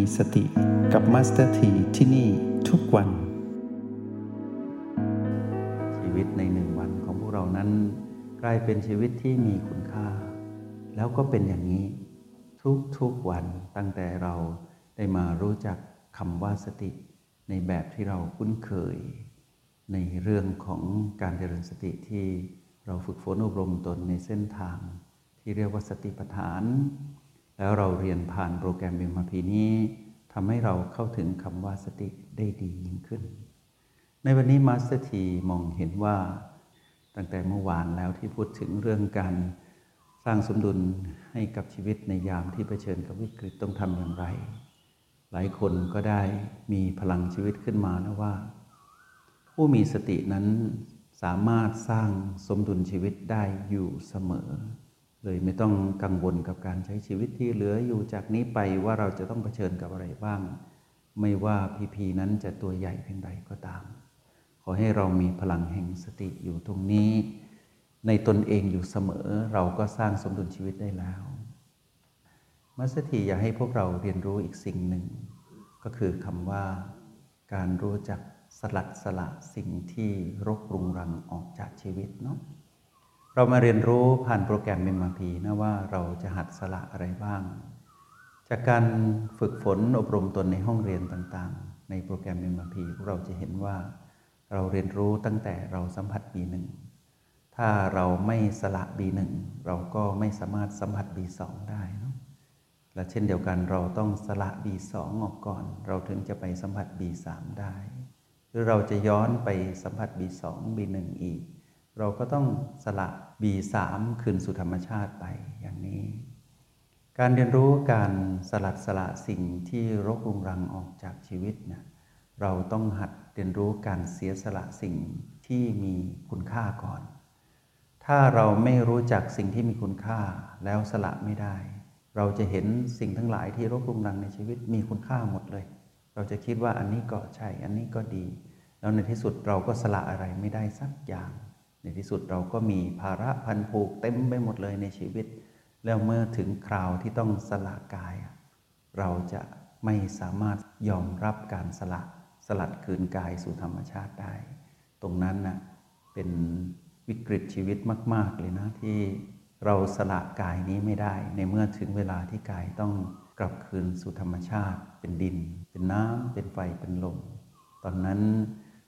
มีสติกับมาสเตอร์ทีที่นี่ทุกวัน ชีวิตในหนึ่งวันของพวกเรานั้น กลายเป็นชีวิตที่มีคุณค่า แล้วก็เป็นอย่างนี้ทุกๆวันตั้งแต่เราได้มารู้จักคำว่าสติในแบบที่เราคุ้นเคย ในเรื่องของการเจริญสติที่เราฝึกฝนอบรมตนในเส้นทาง ที่เรียกว่าสติปัฏฐาน แล้วเราเรียนผ่านโปรแกรม MRP นี้ทำให้เราเข้าถึงคำว่าสติได้ดียิ่งขึ้น ในวันนี้มาสเตอร์ทีมองเห็นว่า ตั้งแต่เมื่อวานแล้วที่พูดถึงเรื่องการสร้างสมดุลให้กับชีวิตในยามที่เผชิญกับวิกฤตต้องทำอย่างไร หลายคนก็ได้มีพลังชีวิตขึ้นมานะว่า ผู้มีสตินั้นสามารถสร้างสมดุลชีวิตได้อยู่เสมอ เลยไม่ต้องกังวลกับการใช้ชีวิตที่เหลืออยู่จากนี้ไปว่าเราจะต้องเผชิญกับอะไรบ้าง ไม่ว่าพีพีนั้นจะตัวใหญ่เพียงใดก็ตาม ขอให้เรามีพลังแห่งสติอยู่ตรงนี้ ในตนเองอยู่เสมอเราก็สร้างสมดุลชีวิตได้แล้ว มัสถีอยากให้พวกเราเรียนรู้อีกสิ่งหนึ่ง ก็คือคำว่า การรู้จักสลัดสละสิ่งที่รกรุงรังออกจากชีวิตเนาะ เรามาเรียนรู้ผ่านโปรแกรมเมมาพีนะว่าเราจะหัดสละอะไรบ้าง จากการฝึกฝนอบรมตนในห้องเรียนต่างๆ ในโปรแกรมเมมาพีเราจะเห็นว่าเราเรียนรู้ตั้งแต่เราสัมผัสบีหนึ่งถ้าเราไม่สละบีหนึ่งเราก็ไม่สามารถสัมผัสบีสองได้นะและเช่นเดียวกันเราต้องสละบีสองออกก่อน เราถึงจะไปสัมผัสบีสามได้ หรือเราจะย้อนไปสัมผัสบีสองบีหนึ่งอีก เราก็ต้องสละบีสามคืนสู่ธรรมชาติไปอย่างนี้ การเรียนรู้การสลัดสละสิ่งที่รกรุงรังออกจากชีวิตเนี่ยเราต้องหัดเรียนรู้การเสียสละสิ่งที่มีคุณค่าก่อน ถ้าเราไม่รู้จักสิ่งที่มีคุณค่าแล้วสละไม่ได้ เราจะเห็นสิ่งทั้งหลายที่รกรุงรังในชีวิตมีคุณค่าหมดเลย เราจะคิดว่าอันนี้ก็ใช่ อันนี้ก็ดี แล้วในที่สุดเราก็สละอะไรไม่ได้สักอย่าง ในที่สุดเราก็มีภาระพันผูกเต็มไปหมดเลยในชีวิต แล้วเมื่อถึงคราวที่ต้องสละกาย เราจะไม่สามารถยอมรับการสละสลัดคืนกายสู่ธรรมชาติได้ ตรงนั้นนะ่ะเป็นวิกฤตชีวิตมาก ๆ เลยนะที่เราสละกายนี้ไม่ได้ ในเมื่อถึงเวลาที่กายต้องกลับคืนสู่ธรรมชาติ เป็นดิน เป็นน้ำเป็นไฟเป็นลม ตอนนั้น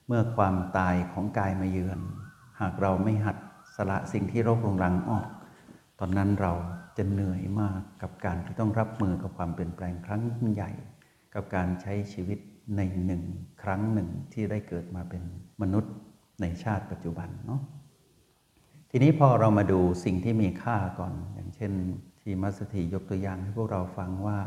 เมื่อความตายของกายมาเยือนากเราไม่หัดสละสิ่งที่โรกรุงรังออก ตอนนั้นเราจะเหนื่อยมากกับการที่ต้องรับมือกับความเปลี่ยนแปลงครั้งยิ่งใหญ่ กับการใช้ชีวิตในหนึ่งครั้งหนึ่งที่ได้เกิดมาเป็นมนุษย์ในชาติปัจจุบันเนาะทีนี้พอเรามาดูสิ่งที่มีค่าก่อน อย่างเช่น ที่มัสถียกตัวอย่างให้พวกเราฟังว่า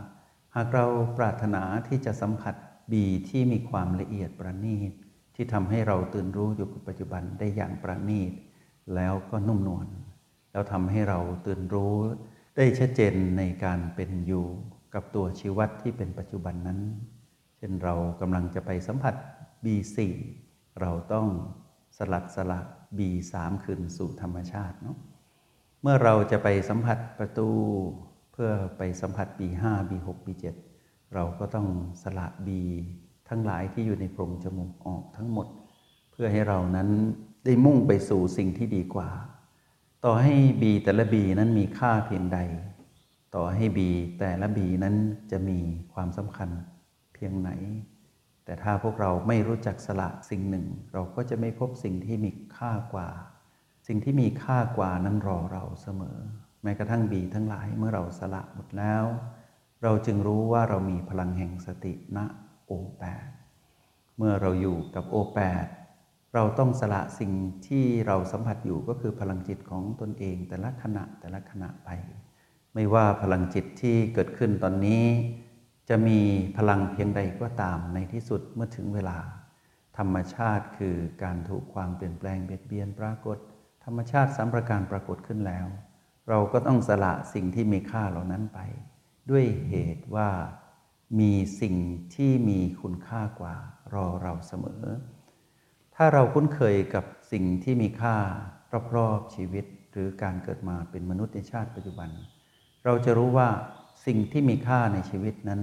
หากเราปรารถนาที่จะสัมผัสบีที่มีความละเอียดประณีต ที่ทำให้เราตื่นรู้อยู่กับปัจจุบันได้อย่างประณีต แล้วก็นุ่มนวลแล้วทำให้เราตื่นรู้ได้ชัดเจนในการเป็นอยู่กับตัวชีวัตที่เป็นปัจจุบันนั้น เช่นเรากำลังจะไปสัมผัส B4 เราต้องสลัดสละ B3 คืนสู่ธรรมชาติเนาะเมื่อเราจะไปสัมผัสประตู เพื่อไปสัมผัส B5 B6 B7 เราก็ต้องสละ B ทั้งหลายที่อยู่ในโพรงจมูกออกทั้งหมด เพื่อให้เรานั้นได้มุ่งไปสู่สิ่งที่ดีกว่า ต่อให้ B แต่ละ B นั้นมีค่าเพียงใด ต่อให้ B แต่ละ B นั้นจะมีความสำคัญเพียงไหน แต่ถ้าพวกเราไม่รู้จักสละสิ่งหนึ่ง เราก็จะไม่พบสิ่งที่มีค่ากว่า สิ่งที่มีค่ากว่านั้นรอเราเสมอ แม้กระทั่งบีทั้งหลายเมื่อเราสละหมดแล้ว เราจึงรู้ว่าเรามีพลังแห่งสติณ โอแปดเมื่อเราอยู่กับโอแปดเราต้องสละสิ่งที่เราสัมผัสอยู่ก็คือพลังจิตของตนเอง แต่ละขณะแต่ละขณะไป ไม่ว่าพลังจิตที่เกิดขึ้นตอนนี้ จะมีพลังเพียงใดก็ตามในที่สุดเมื่อถึงเวลา ธรรมชาติคือการถูกความเปลี่ยนแปลงเบียดเบียนปรากฏ ธรรมชาติสามประการปรากฏขึ้นแล้ว เราก็ต้องสละสิ่งที่มีค่าเหล่านั้นไป ด้วยเหตุว่า มีสิ่งที่มีคุณค่ากว่ารอเราเสมอ ถ้าเราคุ้นเคยกับสิ่งที่มีค่ารอบๆชีวิต หรือการเกิดมาเป็นมนุษย์ในชาติปัจจุบัน เราจะรู้ว่าสิ่งที่มีค่าในชีวิตนั้น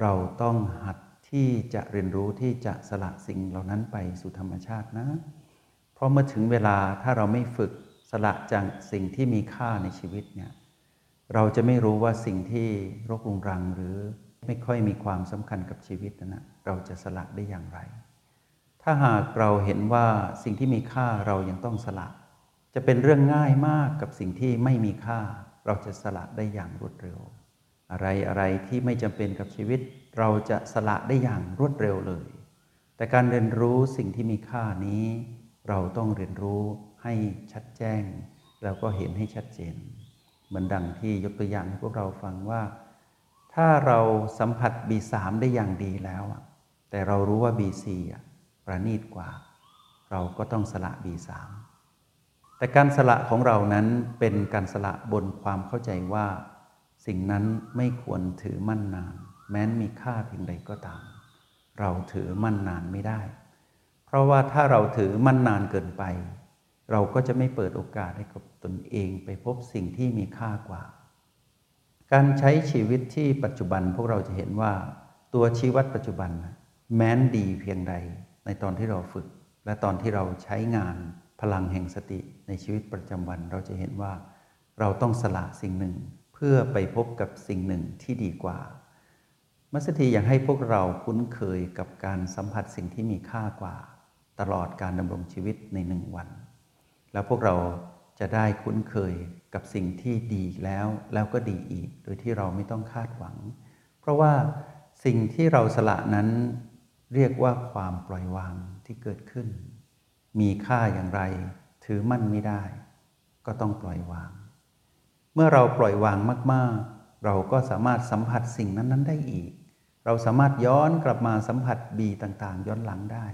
เราต้องหัดที่จะเรียนรู้ที่จะสละสิ่งเหล่านั้นไปสู่ธรรมชาตินะ เพราะเมื่อถึงเวลาถ้าเราไม่ฝึกสละจากสิ่งที่มีค่าในชีวิตเนี่ยเราจะไม่รู้ว่าสิ่งที่รกรุงรังหรือ ไม่ค่อยมีความสำคัญกับชีวิตนะเราจะสละได้อย่างไร ถ้าหากเราเห็นว่าสิ่งที่มีค่าเรายังต้องสละ จะเป็นเรื่องง่ายมากกับสิ่งที่ไม่มีค่า เราจะสละได้อย่างรวดเร็ว อะไรอะไรที่ไม่จำเป็นกับชีวิต เราจะสละได้อย่างรวดเร็วเลย แต่การเรียนรู้สิ่งที่มีค่านี้ เราต้องเรียนรู้ให้ชัดแจ้ง แล้วก็เห็นให้ชัดเจน เหมือนดังที่ยกตัวอย่างให้พวกเราฟังว่า ถ้าเราสัมผัส B3 ได้อย่างดีแล้ว แต่เรารู้ว่า B4 ประณีตกว่า เราก็ต้องสละ B3 แต่การสละของเรานั้นเป็นการสละบนความเข้าใจว่า สิ่งนั้นไม่ควรถือมั่นนาน แม้นมีค่าเพียงใดก็ตาม เราถือมั่นนานไม่ได้ เพราะว่าถ้าเราถือมั่นนานเกินไป เราก็จะไม่เปิดโอกาสให้กับตนเองไปพบสิ่งที่มีค่ากว่า การใช้ชีวิตที่ปัจจุบันพวกเราจะเห็นว่าตัวชี้วัดปัจจุบัน แม้นดีเพียงใดในตอนที่เราฝึก และตอนที่เราใช้งานพลังแห่งสติในชีวิตประจำวันเราจะเห็นว่า เราต้องสละสิ่งหนึ่ง เพื่อไปพบกับสิ่งหนึ่งที่ดีกว่า มัสถีอยากให้พวกเราคุ้นเคยกับการสัมผัสสิ่งที่มีค่ากว่า ตลอดการดำรงชีวิตในหนึ่งวัน แล้วพวกเรา จะได้คุ้นเคยกับสิ่งที่ดีแล้วแล้วก็ดีอีก โดยที่เราไม่ต้องคาดหวัง เพราะว่าสิ่งที่เราสละนั้นเรียกว่าความปล่อยวางที่เกิดขึ้น มีค่าอย่างไร ถือมั่นไม่ได้ ก็ต้องปล่อยวาง เมื่อเราปล่อยวางมาก ๆ เราก็สามารถสัมผัสสิ่งนั้น ๆ ได้อีก เราสามารถย้อนกลับมาสัมผัสบีต่างๆ ย้อนหลังได้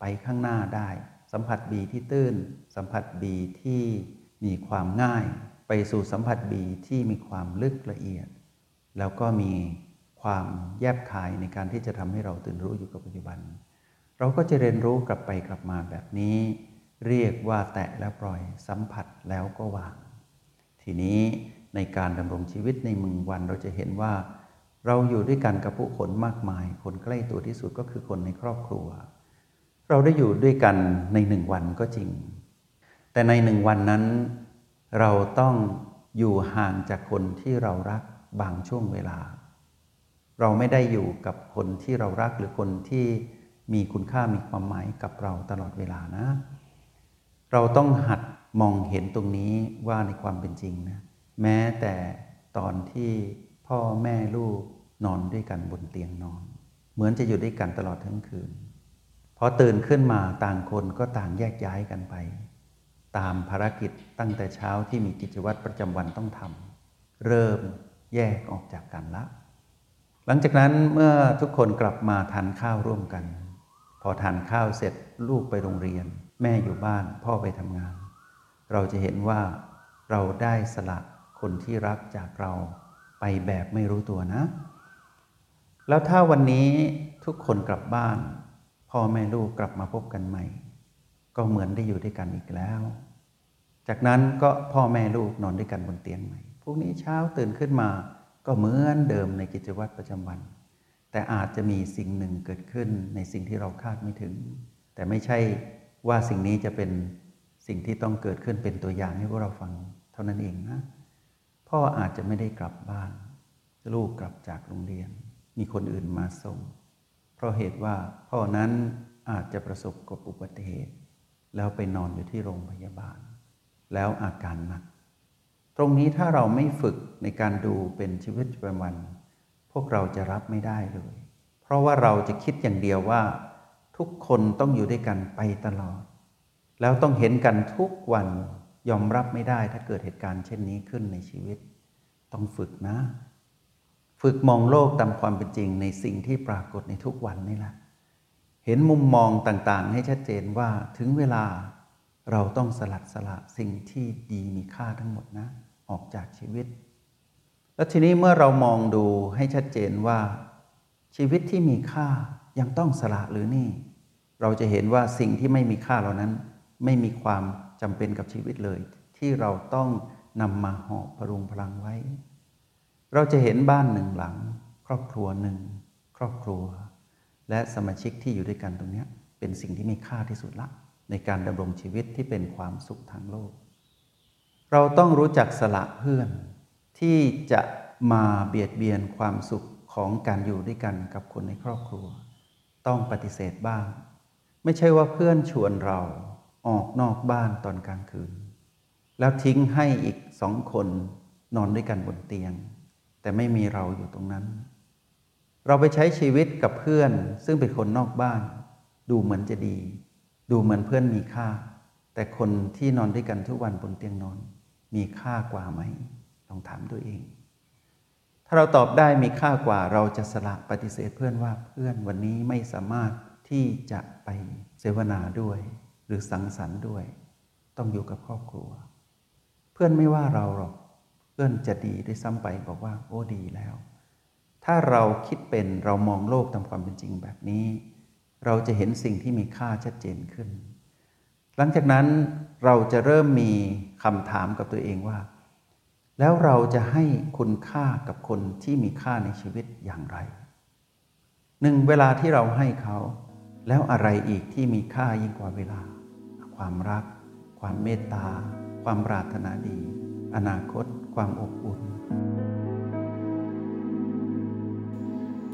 ไปข้างหน้าได้ สัมผัสบีที่ตื้น สัมผัสบีที่ มีความง่ายไปสู่สัมผัสบีที่มีความลึกละเอียด แล้วก็มีความแยบคายในการที่จะทำให้เราตื่นรู้อยู่กับปัจจุบัน เราก็จะเรียนรู้กลับไปกลับมาแบบนี้ เรียกว่าแตะแล้วปล่อยสัมผัสแล้วก็วาง ทีนี้ในการดำรงชีวิตในมึงวันเราจะเห็นว่า เราอยู่ด้วยกันกับผู้คนมากมาย คนใกล้ตัวที่สุดก็คือคนในครอบครัว เราได้อยู่ด้วยกันในหนึ่งวันก็จริง แต่ในหนึ่งวันนั้น เราต้องอยู่ห่างจากคนที่เรารักบางช่วงเวลา เราไม่ได้อยู่กับคนที่เรารักหรือคนที่มีคุณค่ามีความหมายกับเราตลอดเวลานะ เราต้องหัดมองเห็นตรงนี้ว่าในความเป็นจริงนะ แม้แต่ตอนที่พ่อแม่ลูกนอนด้วยกันบนเตียงนอน เหมือนจะอยู่ด้วยกันตลอดทั้งคืนพอตื่นขึ้นมาต่างคนก็ต่างแยกย้ายกันไป ตามภารกิจตั้งแต่เช้าที่มีกิจวัตรประจำวันต้องทำเริ่มแยกออกจากกันละ หลังจากนั้นเมื่อทุกคนกลับมาทานข้าวร่วมกัน พอทานข้าวเสร็จลูกไปโรงเรียน แม่อยู่บ้านพ่อไปทำงาน เราจะเห็นว่าเราได้สละคนที่รักจากเราไปแบบไม่รู้ตัวนะ แล้วถ้าวันนี้ทุกคนกลับบ้าน พ่อแม่ลูกกลับมาพบกันใหม่ ก็เหมือนได้อยู่ด้วยกันอีกแล้ว จากนั้นก็พ่อแม่ลูกนอนด้วยกันบนเตียงใหม่พรุ่งนี้เช้าตื่นขึ้นมาก็เหมือนเดิมในกิจวัตรประจำวัน แต่อาจจะมีสิ่งหนึ่งเกิดขึ้นในสิ่งที่เราคาดไม่ถึง แต่ไม่ใช่ว่าสิ่งนี้จะเป็นสิ่งที่ต้องเกิดขึ้นเป็นตัวอย่างให้พวกเราฟังเท่านั้นเองนะ พ่ออาจจะไม่ได้กลับบ้าน ลูกกลับจากโรงเรียน มีคนอื่นมาส่ง เพราะเหตุว่าพ่อนั้นอาจจะประสบกับอุบัติเหตุ แล้วไปนอนอยู่ที่โรงพยาบาล แล้วอาการหนัก ตรงนี้ถ้าเราไม่ฝึกในการดูเป็นชีวิตประจำวัน พวกเราจะรับไม่ได้เลย เพราะว่าเราจะคิดอย่างเดียวว่า ทุกคนต้องอยู่ด้วยกันไปตลอด แล้วต้องเห็นกันทุกวันยอมรับไม่ได้ถ้าเกิดเหตุการณ์เช่นนี้ขึ้นในชีวิต ต้องฝึกนะ ฝึกมองโลกตามความเป็นจริงในสิ่งที่ปรากฏในทุกวันนี่แหละเห็นมุมมองต่างๆ ให้ชัดเจนว่าถึงเวลา เราต้องสลัดสละสิ่งที่ดีมีค่าทั้งหมดนะ ออกจากชีวิต แล้วทีนี้เมื่อเรามองดูให้ชัดเจนว่า ชีวิตที่มีค่ายังต้องสละหรือนี่ เราจะเห็นว่าสิ่งที่ไม่มีค่าเหล่านั้น ไม่มีความจำเป็นกับชีวิตเลย ที่เราต้องนำมาหอบพรุงพลังไว้ เราจะเห็นบ้านหนึ่งหลัง ครอบครัวหนึ่ง ครอบครัว และสมาชิกที่อยู่ด้วยกันตรงนี้เป็นสิ่งที่มีค่าที่สุดละ ในการดำรงชีวิตที่เป็นความสุขทางโลก เราต้องรู้จักสละเพื่อน ที่จะมาเบียดเบียนความสุขของการอยู่ด้วยกันกับคนในครอบครัว ต้องปฏิเสธบ้าง ไม่ใช่ว่าเพื่อนชวนเราออกนอกบ้านตอนกลางคืน แล้วทิ้งให้อีกสองคนนอนด้วยกันบนเตียง แต่ไม่มีเราอยู่ตรงนั้น เราไปใช้ชีวิตกับเพื่อนซึ่งเป็นคนนอกบ้าน ดูเหมือนจะดี ดูเหมือนเพื่อนมีค่า แต่คนที่นอนด้วยกันทุกวันบนเตียงนอน มีค่ากว่าไหมลองถามตัวเอง ถ้าเราตอบได้มีค่ากว่าเราจะสละปฏิเสธเพื่อนว่าเพื่อนวันนี้ไม่สามารถที่จะไปเสวนาด้วย หรือสังสรรค์ด้วย ต้องอยู่กับครอบครัว เพื่อนไม่ว่าเราหรอกเพื่อนจะดีด้วยซ้ำไปบอกว่าโอ้ดีแล้ว ถ้าเราคิดเป็นเรามองโลกตามความเป็นจริงแบบนี้ เราจะเห็นสิ่งที่มีค่าชัดเจนขึ้น หลังจากนั้นเราจะเริ่มมีคำถามกับตัวเองว่า แล้วเราจะให้คุณค่ากับคนที่มีค่าในชีวิตอย่างไรหนึ่งเวลาที่เราให้เขา แล้วอะไรอีกที่มีค่ายิ่งกว่าเวลา ความรัก ความเมตตา ความปรารถนาดี อนาคต ความอบอุ่น